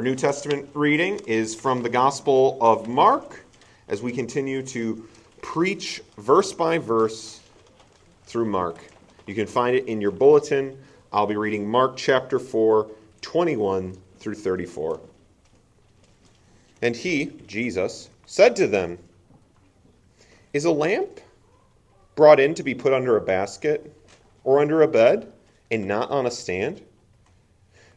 Our New Testament reading is from the Gospel of Mark as we continue to preach verse by verse through Mark. You can find it in your bulletin. I'll be reading Mark chapter 4, 21 through 34. And he, Jesus, said to them, Is a lamp brought in to be put under a basket or under a bed and not on a stand?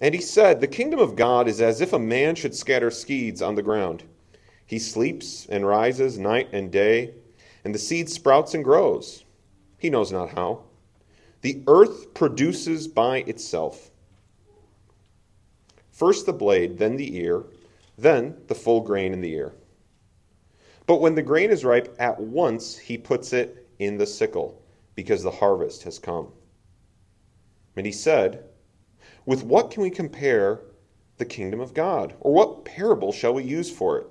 And he said, The kingdom of God is as if a man should scatter seeds on the ground. He sleeps and rises night and day, and the seed sprouts and grows. He knows not how. The earth produces by itself first the blade, then the ear, then the full grain in the ear. But when the grain is ripe, at once he puts it in the sickle, because the harvest has come. And he said, with what can we compare the kingdom of God? Or what parable shall we use for it?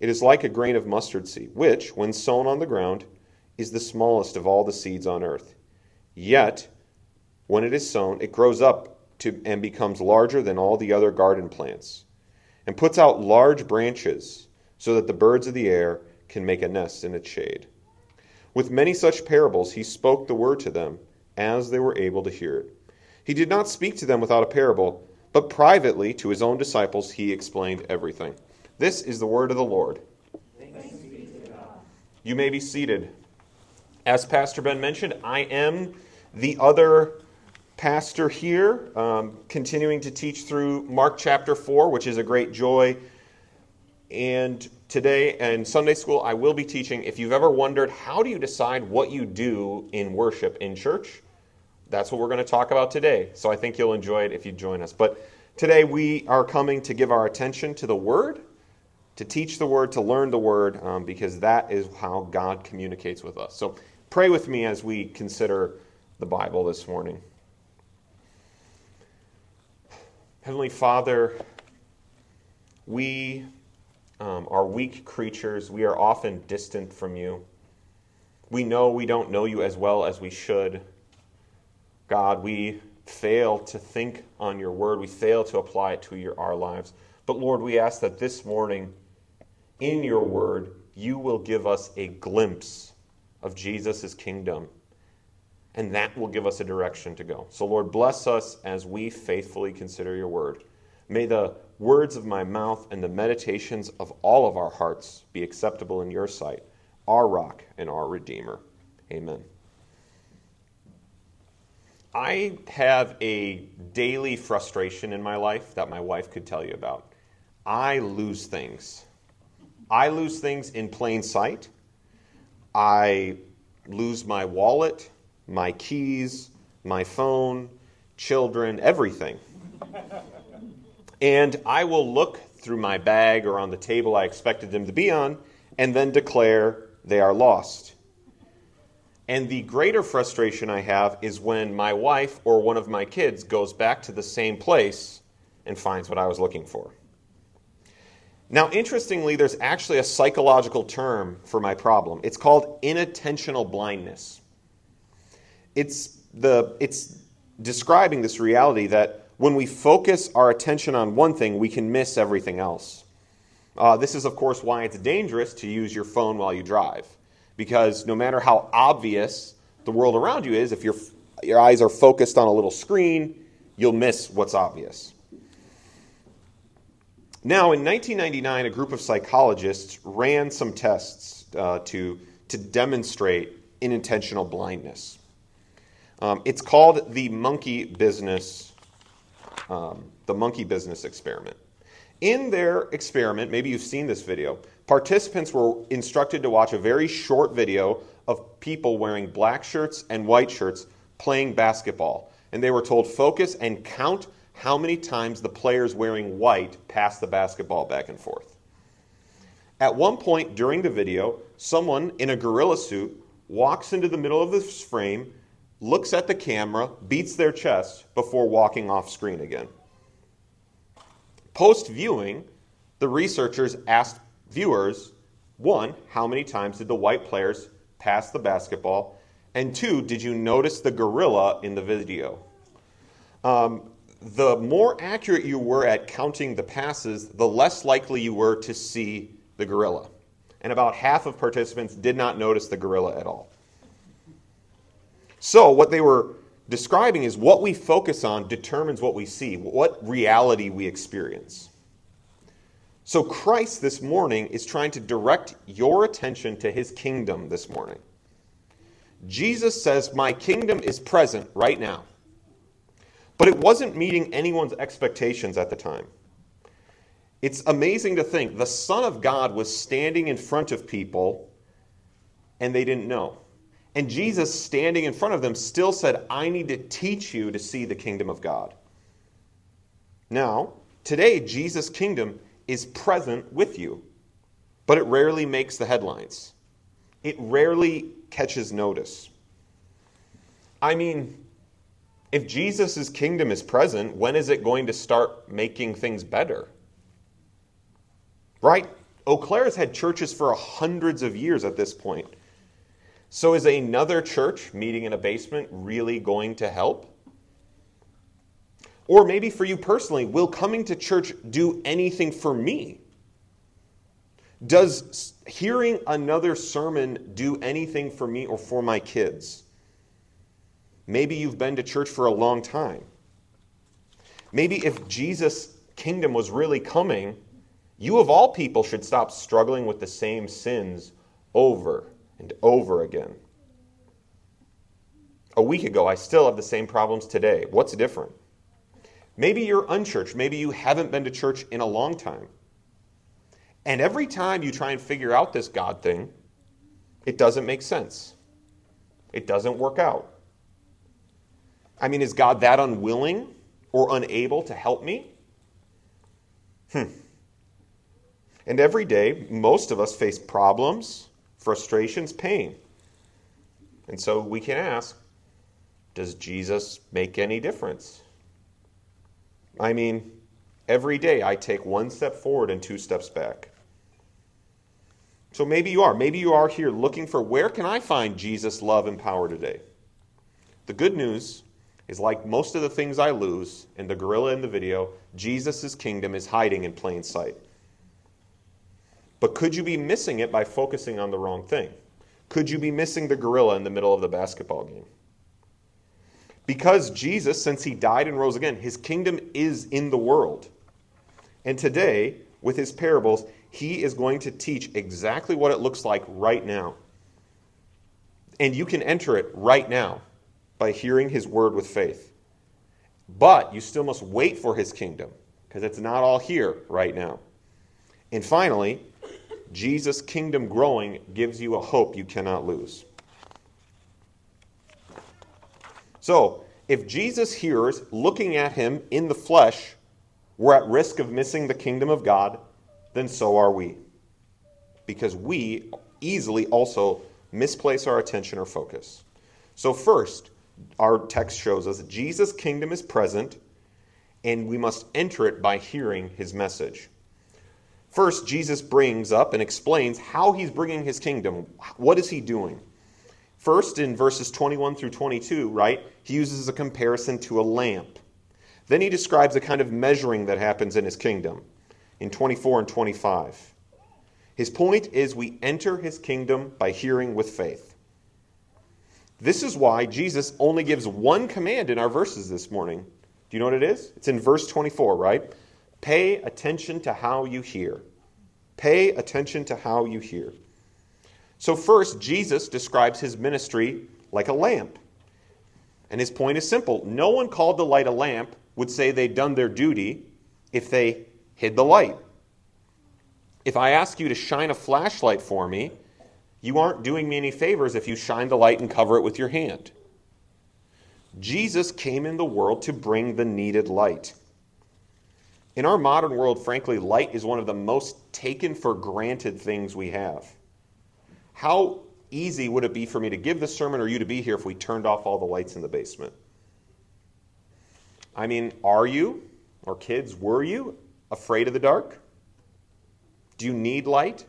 It is like a grain of mustard seed, which, when sown on the ground, is the smallest of all the seeds on earth. Yet, when it is sown, it grows up to, and becomes larger than all the other garden plants, and puts out large branches, so that the birds of the air can make a nest in its shade. With many such parables, he spoke the word to them, as they were able to hear it. He did not speak to them without a parable, but privately to his own disciples he explained everything. This is the word of the Lord. You may be seated. As Pastor Ben mentioned, I am the other pastor here, um, continuing to teach through Mark chapter 4, which is a great joy. And today and Sunday school, I will be teaching. If you've ever wondered, how do you decide what you do in worship in church? That's what we're going to talk about today. So I think you'll enjoy it if you join us. But today we are coming to give our attention to the Word, to teach the Word, to learn the Word, um, because that is how God communicates with us. So pray with me as we consider the Bible this morning. Heavenly Father, we um, are weak creatures. We are often distant from you. We know we don't know you as well as we should. God, we fail to think on your word. We fail to apply it to your, our lives. But Lord, we ask that this morning, in your word, you will give us a glimpse of Jesus' kingdom. And that will give us a direction to go. So, Lord, bless us as we faithfully consider your word. May the words of my mouth and the meditations of all of our hearts be acceptable in your sight, our rock and our redeemer. Amen. I have a daily frustration in my life that my wife could tell you about. I lose things. I lose things in plain sight. I lose my wallet, my keys, my phone, children, everything. and I will look through my bag or on the table I expected them to be on and then declare they are lost. And the greater frustration I have is when my wife or one of my kids goes back to the same place and finds what I was looking for. Now, interestingly, there's actually a psychological term for my problem. It's called inattentional blindness. It's, the, it's describing this reality that when we focus our attention on one thing, we can miss everything else. Uh, this is, of course, why it's dangerous to use your phone while you drive because no matter how obvious the world around you is, if your, your eyes are focused on a little screen, you'll miss what's obvious. Now, in 1999, a group of psychologists ran some tests uh, to, to demonstrate inattentional blindness. Um, it's called the monkey business, um, the monkey business experiment. In their experiment, maybe you've seen this video, participants were instructed to watch a very short video of people wearing black shirts and white shirts playing basketball. And they were told, focus and count how many times the players wearing white pass the basketball back and forth. At one point during the video, someone in a gorilla suit walks into the middle of this frame, looks at the camera, beats their chest before walking off screen again. Post viewing, the researchers asked viewers one, how many times did the white players pass the basketball? And two, did you notice the gorilla in the video? Um, the more accurate you were at counting the passes, the less likely you were to see the gorilla. And about half of participants did not notice the gorilla at all. So, what they were describing is what we focus on determines what we see, what reality we experience. So, Christ this morning is trying to direct your attention to his kingdom this morning. Jesus says, My kingdom is present right now. But it wasn't meeting anyone's expectations at the time. It's amazing to think the Son of God was standing in front of people and they didn't know. And Jesus, standing in front of them, still said, I need to teach you to see the kingdom of God. Now, today, Jesus' kingdom is present with you, but it rarely makes the headlines. It rarely catches notice. I mean, if Jesus' kingdom is present, when is it going to start making things better? Right? Eau Claire's had churches for hundreds of years at this point. So is another church meeting in a basement really going to help? Or maybe for you personally, will coming to church do anything for me? Does hearing another sermon do anything for me or for my kids? Maybe you've been to church for a long time. Maybe if Jesus' kingdom was really coming, you of all people should stop struggling with the same sins over and over again. A week ago, I still have the same problems today. What's different? Maybe you're unchurched. Maybe you haven't been to church in a long time. And every time you try and figure out this God thing, it doesn't make sense. It doesn't work out. I mean, is God that unwilling or unable to help me? Hmm. And every day, most of us face problems, frustrations, pain. And so we can ask Does Jesus make any difference? I mean, every day I take one step forward and two steps back. So maybe you are. Maybe you are here looking for where can I find Jesus' love and power today? The good news is like most of the things I lose in the gorilla in the video, Jesus' kingdom is hiding in plain sight. But could you be missing it by focusing on the wrong thing? Could you be missing the gorilla in the middle of the basketball game? Because Jesus, since he died and rose again, his kingdom is in the world. And today, with his parables, he is going to teach exactly what it looks like right now. And you can enter it right now by hearing his word with faith. But you still must wait for his kingdom because it's not all here right now. And finally, Jesus' kingdom growing gives you a hope you cannot lose. So, if Jesus' hears looking at him in the flesh we're at risk of missing the kingdom of God, then so are we. Because we easily also misplace our attention or focus. So, first, our text shows us that Jesus' kingdom is present, and we must enter it by hearing his message. First, Jesus brings up and explains how he's bringing his kingdom. What is he doing? First, in verses 21 through 22, right, he uses a comparison to a lamp. Then he describes a kind of measuring that happens in his kingdom in 24 and 25. His point is we enter his kingdom by hearing with faith. This is why Jesus only gives one command in our verses this morning. Do you know what it is? It's in verse 24, right? Pay attention to how you hear. Pay attention to how you hear. So, first, Jesus describes his ministry like a lamp. And his point is simple no one called to light a lamp would say they'd done their duty if they hid the light. If I ask you to shine a flashlight for me, you aren't doing me any favors if you shine the light and cover it with your hand. Jesus came in the world to bring the needed light. In our modern world, frankly, light is one of the most taken for granted things we have. How easy would it be for me to give this sermon or you to be here if we turned off all the lights in the basement? I mean, are you, or kids, were you afraid of the dark? Do you need light?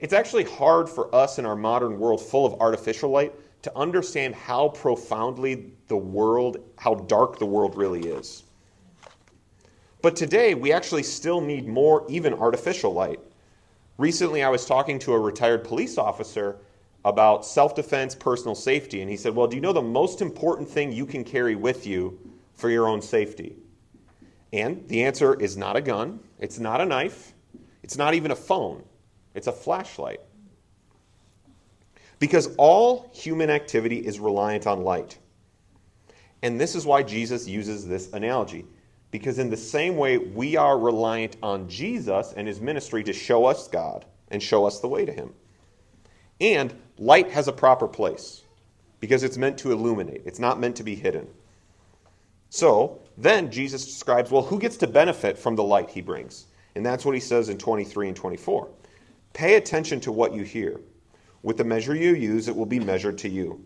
It's actually hard for us in our modern world full of artificial light to understand how profoundly the world, how dark the world really is. But today, we actually still need more, even artificial light. Recently, I was talking to a retired police officer about self defense, personal safety, and he said, Well, do you know the most important thing you can carry with you for your own safety? And the answer is not a gun, it's not a knife, it's not even a phone, it's a flashlight. Because all human activity is reliant on light. And this is why Jesus uses this analogy. Because in the same way, we are reliant on Jesus and his ministry to show us God and show us the way to him. And light has a proper place because it's meant to illuminate, it's not meant to be hidden. So then Jesus describes well, who gets to benefit from the light he brings? And that's what he says in 23 and 24. Pay attention to what you hear. With the measure you use, it will be measured to you.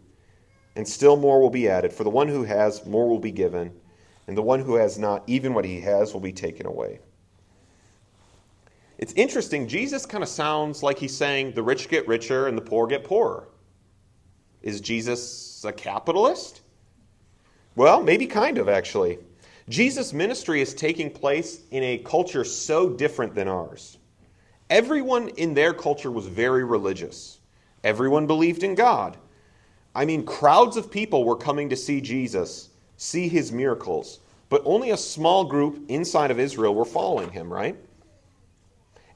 And still more will be added. For the one who has, more will be given and the one who has not, even what he has, will be taken away. It's interesting, Jesus kind of sounds like he's saying the rich get richer and the poor get poorer. Is Jesus a capitalist? Well, maybe kind of, actually. Jesus' ministry is taking place in a culture so different than ours. Everyone in their culture was very religious, everyone believed in God. I mean, crowds of people were coming to see Jesus see his miracles, but only a small group inside of Israel were following him, right?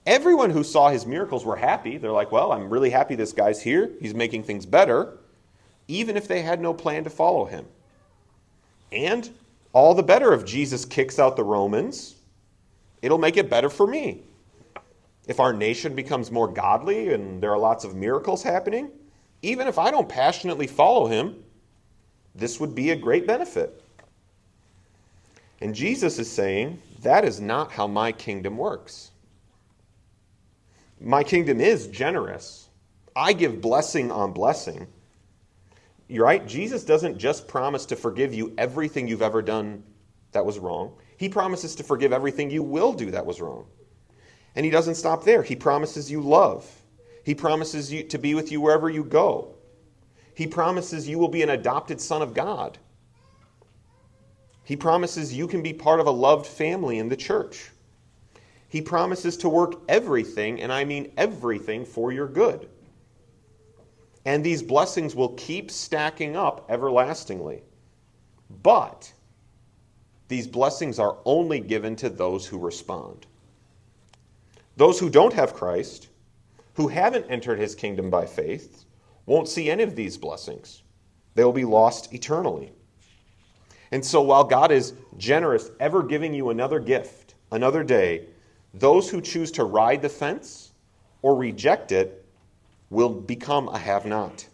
Everyone who saw his miracles were happy. They're like, well, I'm really happy this guy's here. He's making things better, even if they had no plan to follow him. And all the better if Jesus kicks out the Romans, it'll make it better for me. If our nation becomes more godly and there are lots of miracles happening, even if I don't passionately follow him, this would be a great benefit. And Jesus is saying, that is not how my kingdom works. My kingdom is generous. I give blessing on blessing. You're right? Jesus doesn't just promise to forgive you everything you've ever done that was wrong. He promises to forgive everything you will do that was wrong. And he doesn't stop there. He promises you love. He promises you to be with you wherever you go. He promises you will be an adopted son of God. He promises you can be part of a loved family in the church. He promises to work everything, and I mean everything, for your good. And these blessings will keep stacking up everlastingly. But these blessings are only given to those who respond. Those who don't have Christ, who haven't entered his kingdom by faith, won't see any of these blessings. They will be lost eternally. And so, while God is generous, ever giving you another gift, another day, those who choose to ride the fence or reject it will become a have not.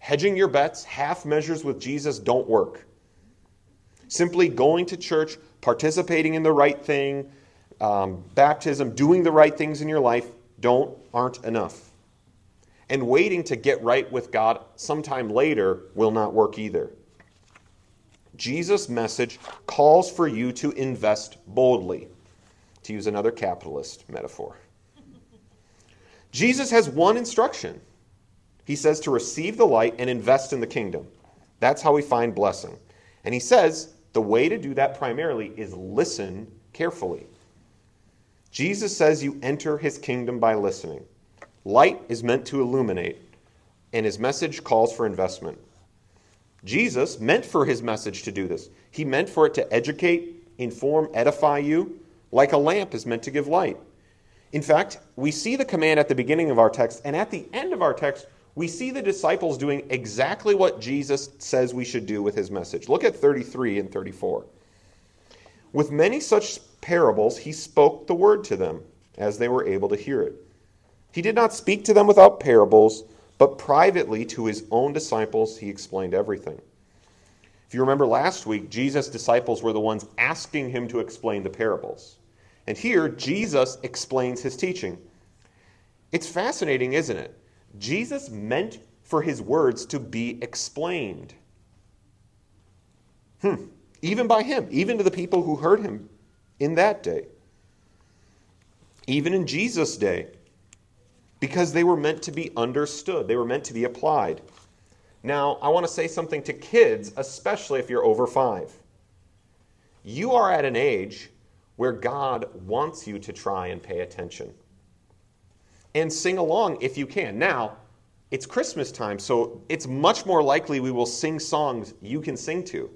Hedging your bets, half measures with Jesus don't work. Simply going to church, participating in the right thing, um, baptism, doing the right things in your life don't aren't enough and waiting to get right with God sometime later will not work either. Jesus' message calls for you to invest boldly, to use another capitalist metaphor. Jesus has one instruction. He says to receive the light and invest in the kingdom. That's how we find blessing. And he says the way to do that primarily is listen carefully. Jesus says you enter his kingdom by listening. Light is meant to illuminate, and his message calls for investment. Jesus meant for his message to do this. He meant for it to educate, inform, edify you, like a lamp is meant to give light. In fact, we see the command at the beginning of our text, and at the end of our text, we see the disciples doing exactly what Jesus says we should do with his message. Look at 33 and 34. With many such parables, he spoke the word to them as they were able to hear it. He did not speak to them without parables, but privately to his own disciples he explained everything. If you remember last week, Jesus' disciples were the ones asking him to explain the parables. And here, Jesus explains his teaching. It's fascinating, isn't it? Jesus meant for his words to be explained. Hmm. Even by him, even to the people who heard him in that day. Even in Jesus' day. Because they were meant to be understood, they were meant to be applied. Now, I want to say something to kids, especially if you're over five. You are at an age where God wants you to try and pay attention. And sing along if you can. Now, it's Christmas time, so it's much more likely we will sing songs you can sing to.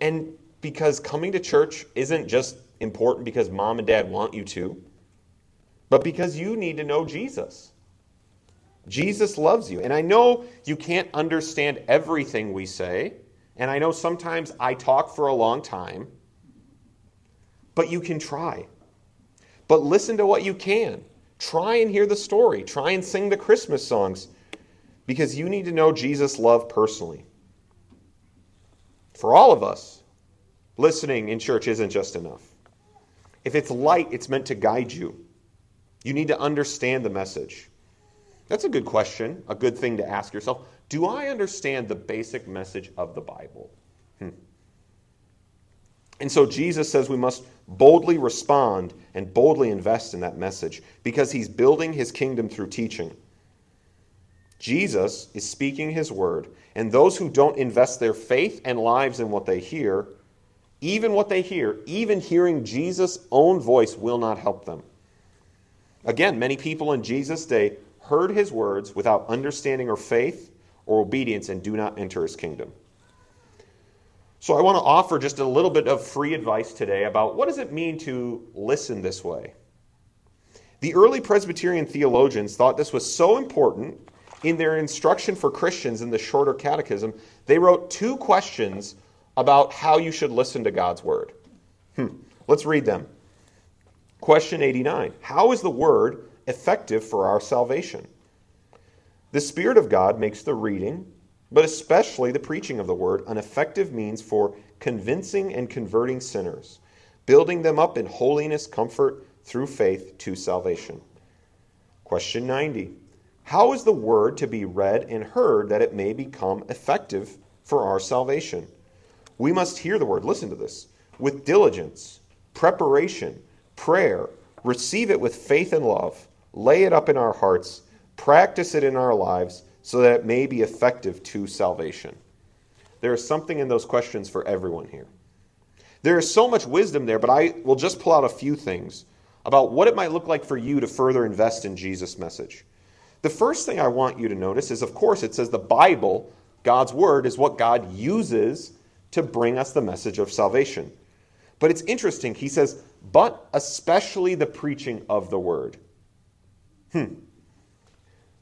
And because coming to church isn't just important because mom and dad want you to, but because you need to know Jesus. Jesus loves you. And I know you can't understand everything we say, and I know sometimes I talk for a long time, but you can try. But listen to what you can. Try and hear the story. Try and sing the Christmas songs because you need to know Jesus' love personally. For all of us, listening in church isn't just enough. If it's light, it's meant to guide you. You need to understand the message. That's a good question, a good thing to ask yourself. Do I understand the basic message of the Bible? Hmm. And so Jesus says we must boldly respond and boldly invest in that message because he's building his kingdom through teaching. Jesus is speaking his word, and those who don't invest their faith and lives in what they hear, even what they hear, even hearing Jesus' own voice, will not help them. Again, many people in Jesus' day heard his words without understanding or faith or obedience and do not enter his kingdom. So I want to offer just a little bit of free advice today about what does it mean to listen this way. The early Presbyterian theologians thought this was so important in their instruction for Christians in the shorter catechism, they wrote two questions about how you should listen to God's word. Hmm. Let's read them. Question 89 How is the word effective for our salvation. The Spirit of God makes the reading, but especially the preaching of the Word, an effective means for convincing and converting sinners, building them up in holiness, comfort, through faith to salvation. Question 90 How is the Word to be read and heard that it may become effective for our salvation? We must hear the Word, listen to this, with diligence, preparation, prayer, receive it with faith and love lay it up in our hearts, practice it in our lives, so that it may be effective to salvation. There is something in those questions for everyone here. There is so much wisdom there, but I will just pull out a few things about what it might look like for you to further invest in Jesus' message. The first thing I want you to notice is, of course, it says the Bible, God's Word, is what God uses to bring us the message of salvation. But it's interesting. He says, but especially the preaching of the Word. Hmm.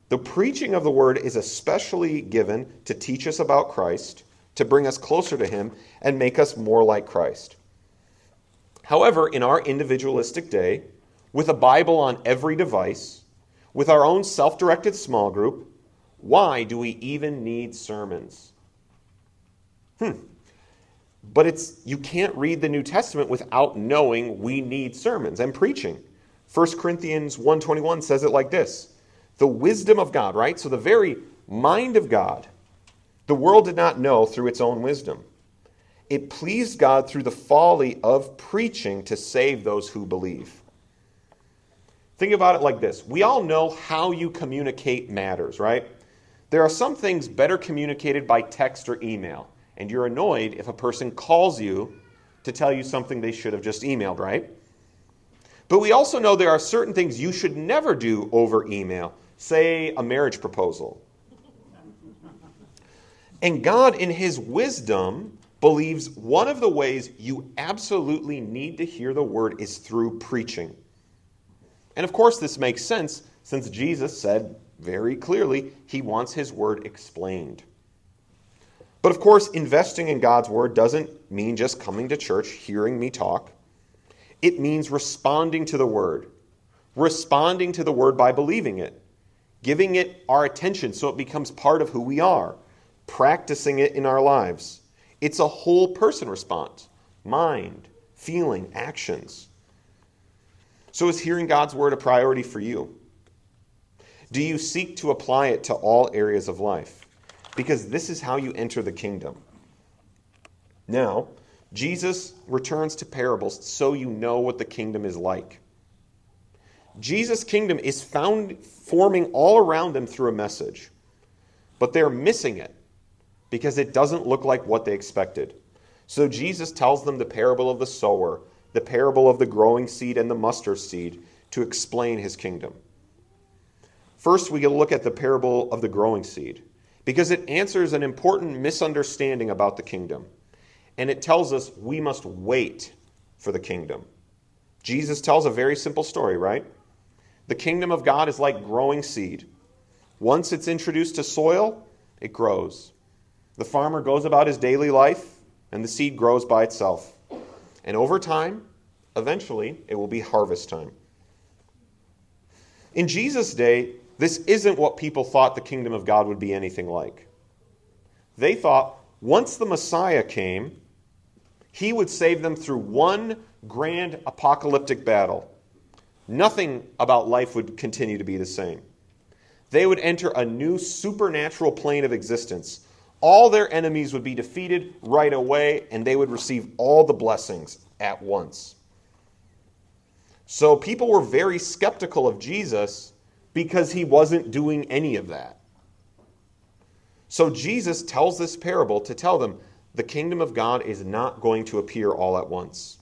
The preaching of the word is especially given to teach us about Christ, to bring us closer to him, and make us more like Christ. However, in our individualistic day, with a Bible on every device, with our own self directed small group, why do we even need sermons? Hmm. But it's you can't read the New Testament without knowing we need sermons and preaching. 1 Corinthians 1:21 says it like this. The wisdom of God, right? So the very mind of God. The world did not know through its own wisdom. It pleased God through the folly of preaching to save those who believe. Think about it like this. We all know how you communicate matters, right? There are some things better communicated by text or email, and you're annoyed if a person calls you to tell you something they should have just emailed, right? But we also know there are certain things you should never do over email, say a marriage proposal. And God, in His wisdom, believes one of the ways you absolutely need to hear the word is through preaching. And of course, this makes sense since Jesus said very clearly he wants his word explained. But of course, investing in God's word doesn't mean just coming to church, hearing me talk. It means responding to the word, responding to the word by believing it, giving it our attention so it becomes part of who we are, practicing it in our lives. It's a whole person response mind, feeling, actions. So, is hearing God's word a priority for you? Do you seek to apply it to all areas of life? Because this is how you enter the kingdom. Now, Jesus returns to parables so you know what the kingdom is like. Jesus' kingdom is found forming all around them through a message, but they're missing it because it doesn't look like what they expected. So Jesus tells them the parable of the sower, the parable of the growing seed and the mustard seed to explain his kingdom. First, we a look at the parable of the growing seed because it answers an important misunderstanding about the kingdom. And it tells us we must wait for the kingdom. Jesus tells a very simple story, right? The kingdom of God is like growing seed. Once it's introduced to soil, it grows. The farmer goes about his daily life, and the seed grows by itself. And over time, eventually, it will be harvest time. In Jesus' day, this isn't what people thought the kingdom of God would be anything like. They thought once the Messiah came, he would save them through one grand apocalyptic battle. Nothing about life would continue to be the same. They would enter a new supernatural plane of existence. All their enemies would be defeated right away, and they would receive all the blessings at once. So people were very skeptical of Jesus because he wasn't doing any of that. So Jesus tells this parable to tell them the kingdom of God is not going to appear all at once.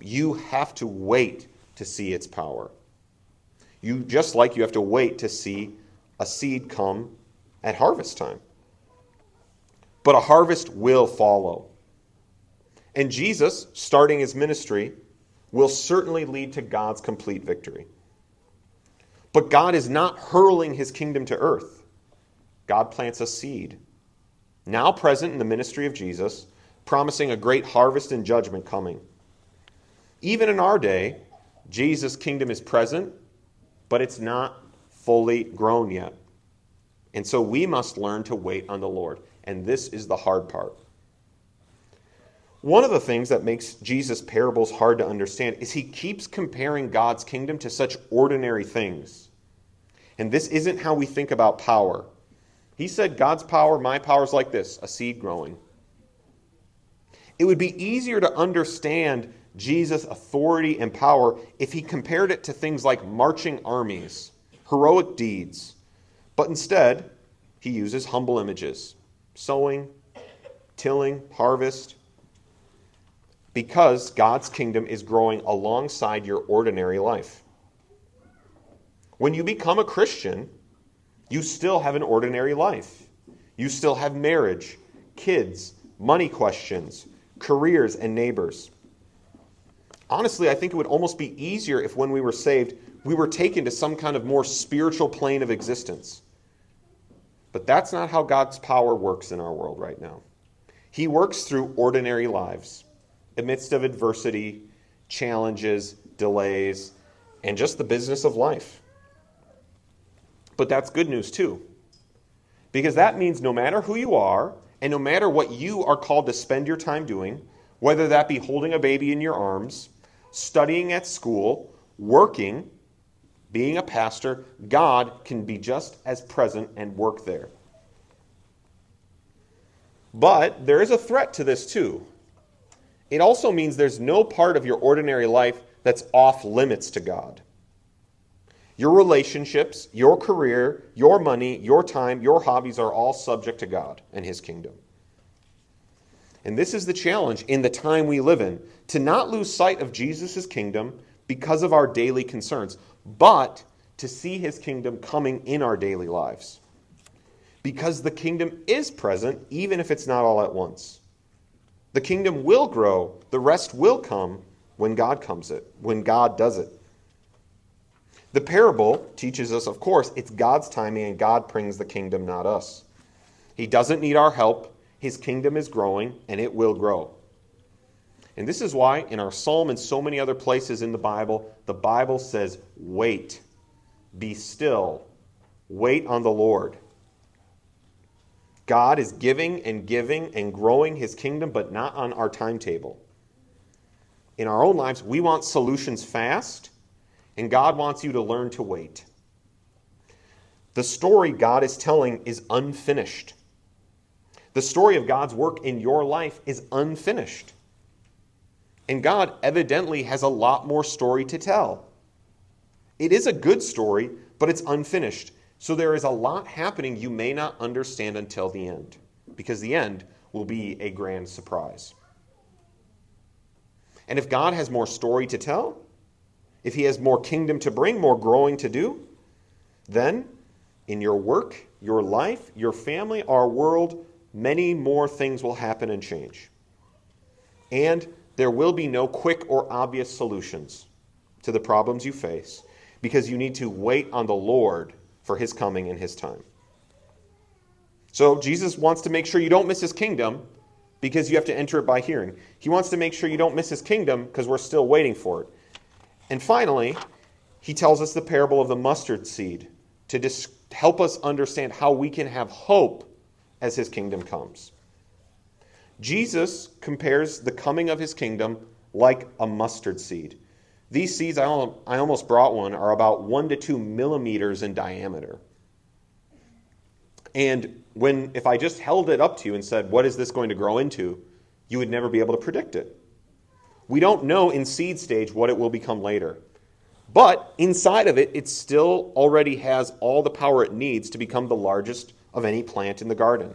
You have to wait to see its power. You just like you have to wait to see a seed come at harvest time. But a harvest will follow. And Jesus, starting his ministry, will certainly lead to God's complete victory. But God is not hurling his kingdom to earth. God plants a seed now present in the ministry of Jesus, promising a great harvest and judgment coming. Even in our day, Jesus' kingdom is present, but it's not fully grown yet. And so we must learn to wait on the Lord. And this is the hard part. One of the things that makes Jesus' parables hard to understand is he keeps comparing God's kingdom to such ordinary things. And this isn't how we think about power. He said, God's power, my power is like this a seed growing. It would be easier to understand Jesus' authority and power if he compared it to things like marching armies, heroic deeds. But instead, he uses humble images sowing, tilling, harvest. Because God's kingdom is growing alongside your ordinary life. When you become a Christian, you still have an ordinary life. You still have marriage, kids, money questions, careers, and neighbors. Honestly, I think it would almost be easier if when we were saved, we were taken to some kind of more spiritual plane of existence. But that's not how God's power works in our world right now. He works through ordinary lives, amidst of adversity, challenges, delays, and just the business of life. But that's good news too. Because that means no matter who you are, and no matter what you are called to spend your time doing, whether that be holding a baby in your arms, studying at school, working, being a pastor, God can be just as present and work there. But there is a threat to this too. It also means there's no part of your ordinary life that's off limits to God. Your relationships, your career, your money, your time, your hobbies are all subject to God and His kingdom. And this is the challenge in the time we live in to not lose sight of Jesus' kingdom because of our daily concerns, but to see His kingdom coming in our daily lives. Because the kingdom is present, even if it's not all at once. The kingdom will grow, the rest will come when God comes it, when God does it. The parable teaches us, of course, it's God's timing and God brings the kingdom, not us. He doesn't need our help. His kingdom is growing and it will grow. And this is why, in our psalm and so many other places in the Bible, the Bible says, Wait, be still, wait on the Lord. God is giving and giving and growing his kingdom, but not on our timetable. In our own lives, we want solutions fast, and God wants you to learn to wait. The story God is telling is unfinished. The story of God's work in your life is unfinished. And God evidently has a lot more story to tell. It is a good story, but it's unfinished. So there is a lot happening you may not understand until the end, because the end will be a grand surprise. And if God has more story to tell, if He has more kingdom to bring, more growing to do, then in your work, your life, your family, our world, many more things will happen and change. And there will be no quick or obvious solutions to the problems you face because you need to wait on the Lord for his coming and his time. So Jesus wants to make sure you don't miss his kingdom because you have to enter it by hearing. He wants to make sure you don't miss his kingdom because we're still waiting for it. And finally, he tells us the parable of the mustard seed to dis- help us understand how we can have hope as his kingdom comes. Jesus compares the coming of his kingdom like a mustard seed. These seeds, I almost brought one, are about one to two millimeters in diameter. And when, if I just held it up to you and said, What is this going to grow into? you would never be able to predict it. We don't know in seed stage what it will become later. But inside of it, it still already has all the power it needs to become the largest of any plant in the garden.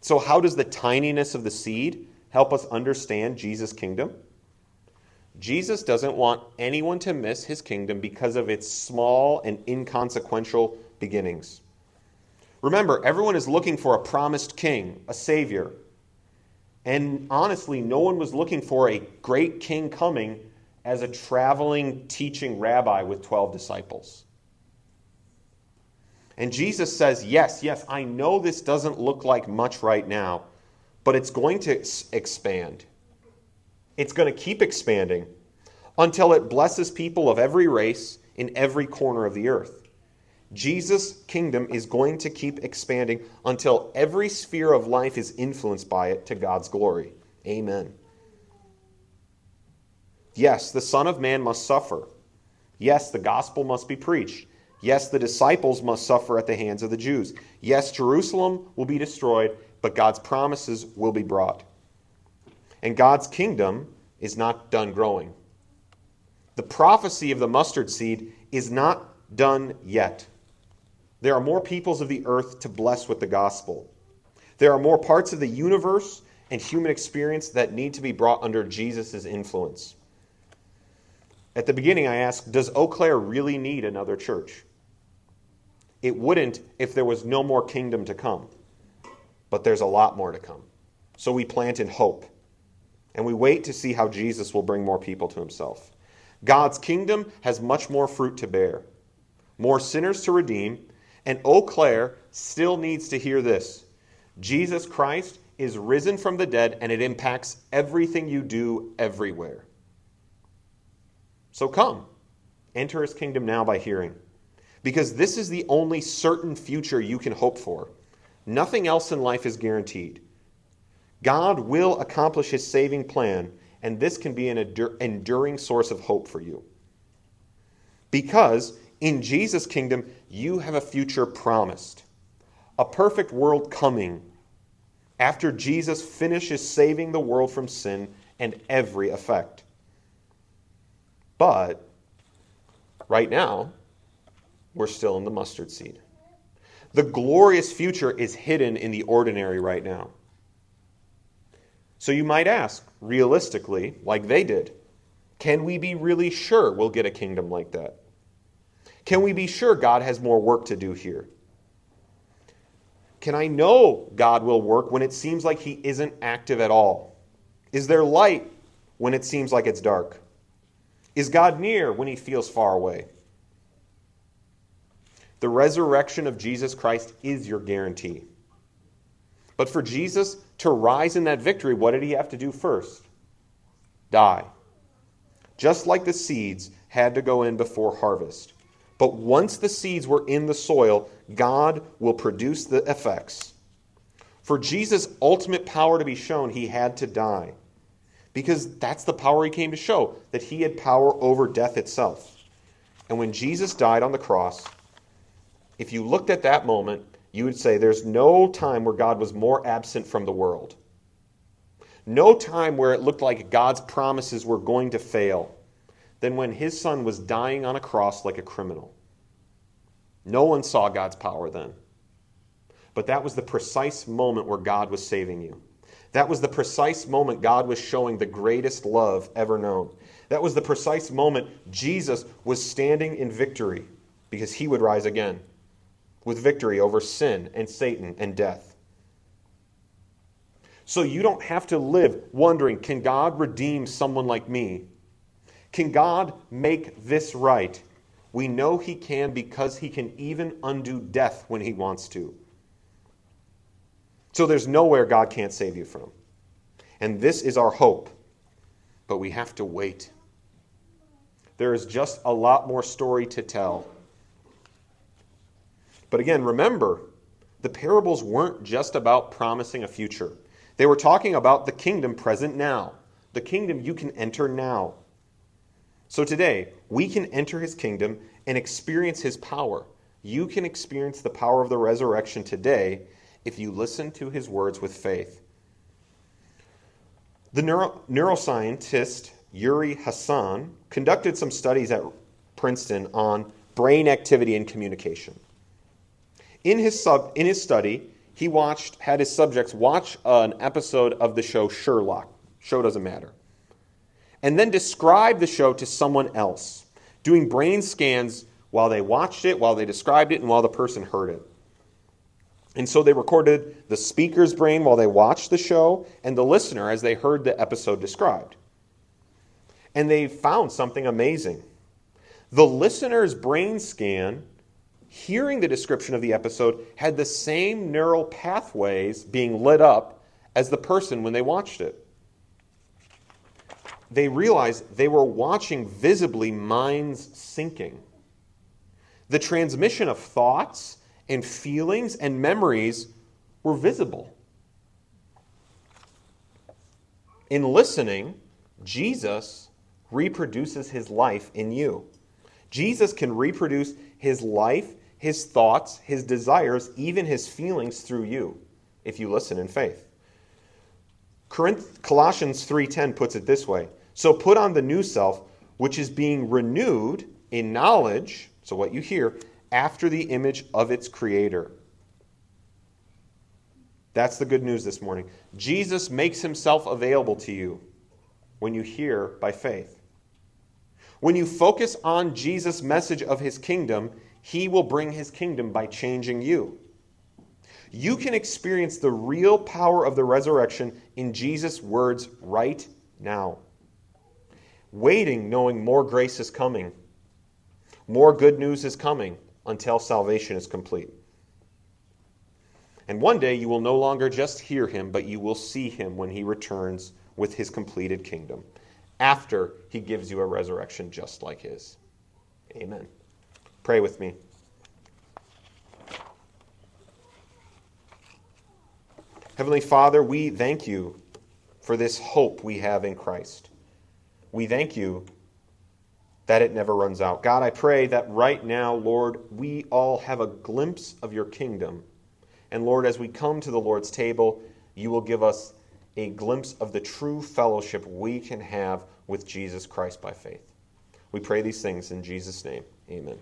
So, how does the tininess of the seed help us understand Jesus' kingdom? Jesus doesn't want anyone to miss his kingdom because of its small and inconsequential beginnings. Remember, everyone is looking for a promised king, a savior. And honestly, no one was looking for a great king coming as a traveling teaching rabbi with 12 disciples. And Jesus says, Yes, yes, I know this doesn't look like much right now, but it's going to expand. It's going to keep expanding until it blesses people of every race in every corner of the earth. Jesus' kingdom is going to keep expanding until every sphere of life is influenced by it to God's glory. Amen. Yes, the Son of Man must suffer. Yes, the gospel must be preached. Yes, the disciples must suffer at the hands of the Jews. Yes, Jerusalem will be destroyed, but God's promises will be brought. And God's kingdom is not done growing. The prophecy of the mustard seed is not done yet. There are more peoples of the earth to bless with the gospel. There are more parts of the universe and human experience that need to be brought under Jesus' influence. At the beginning, I asked Does Eau Claire really need another church? It wouldn't if there was no more kingdom to come. But there's a lot more to come. So we plant in hope. And we wait to see how Jesus will bring more people to himself. God's kingdom has much more fruit to bear, more sinners to redeem, and Eau Claire still needs to hear this Jesus Christ is risen from the dead, and it impacts everything you do everywhere. So come, enter his kingdom now by hearing, because this is the only certain future you can hope for. Nothing else in life is guaranteed. God will accomplish his saving plan, and this can be an enduring source of hope for you. Because in Jesus' kingdom, you have a future promised, a perfect world coming after Jesus finishes saving the world from sin and every effect. But right now, we're still in the mustard seed. The glorious future is hidden in the ordinary right now. So you might ask, realistically, like they did, can we be really sure we'll get a kingdom like that? Can we be sure God has more work to do here? Can I know God will work when it seems like He isn't active at all? Is there light when it seems like it's dark? Is God near when he feels far away? The resurrection of Jesus Christ is your guarantee. But for Jesus to rise in that victory, what did he have to do first? Die. Just like the seeds had to go in before harvest. But once the seeds were in the soil, God will produce the effects. For Jesus' ultimate power to be shown, he had to die. Because that's the power he came to show, that he had power over death itself. And when Jesus died on the cross, if you looked at that moment, you would say there's no time where God was more absent from the world. No time where it looked like God's promises were going to fail than when his son was dying on a cross like a criminal. No one saw God's power then. But that was the precise moment where God was saving you. That was the precise moment God was showing the greatest love ever known. That was the precise moment Jesus was standing in victory because he would rise again with victory over sin and Satan and death. So you don't have to live wondering can God redeem someone like me? Can God make this right? We know He can because He can even undo death when He wants to. So there's nowhere God can't save you from. And this is our hope. But we have to wait. There is just a lot more story to tell. But again, remember, the parables weren't just about promising a future. They were talking about the kingdom present now, the kingdom you can enter now. So today, we can enter his kingdom and experience his power. You can experience the power of the resurrection today if you listen to his words with faith. The neuro- neuroscientist Uri Hasson conducted some studies at Princeton on brain activity and communication. In his, sub, in his study, he watched, had his subjects watch an episode of the show Sherlock. Show doesn't matter. And then describe the show to someone else, doing brain scans while they watched it, while they described it, and while the person heard it. And so they recorded the speaker's brain while they watched the show and the listener as they heard the episode described. And they found something amazing. The listener's brain scan hearing the description of the episode had the same neural pathways being lit up as the person when they watched it. They realized they were watching visibly minds syncing. The transmission of thoughts and feelings and memories were visible. In listening, Jesus reproduces his life in you. Jesus can reproduce his life his thoughts, his desires, even his feelings through you if you listen in faith. Colossians 3:10 puts it this way. So put on the new self which is being renewed in knowledge, so what you hear, after the image of its creator. That's the good news this morning. Jesus makes himself available to you when you hear by faith. When you focus on Jesus' message of his kingdom, he will bring his kingdom by changing you. You can experience the real power of the resurrection in Jesus' words right now. Waiting, knowing more grace is coming, more good news is coming until salvation is complete. And one day you will no longer just hear him, but you will see him when he returns with his completed kingdom, after he gives you a resurrection just like his. Amen. Pray with me. Heavenly Father, we thank you for this hope we have in Christ. We thank you that it never runs out. God, I pray that right now, Lord, we all have a glimpse of your kingdom. And Lord, as we come to the Lord's table, you will give us a glimpse of the true fellowship we can have with Jesus Christ by faith. We pray these things in Jesus' name. Amen.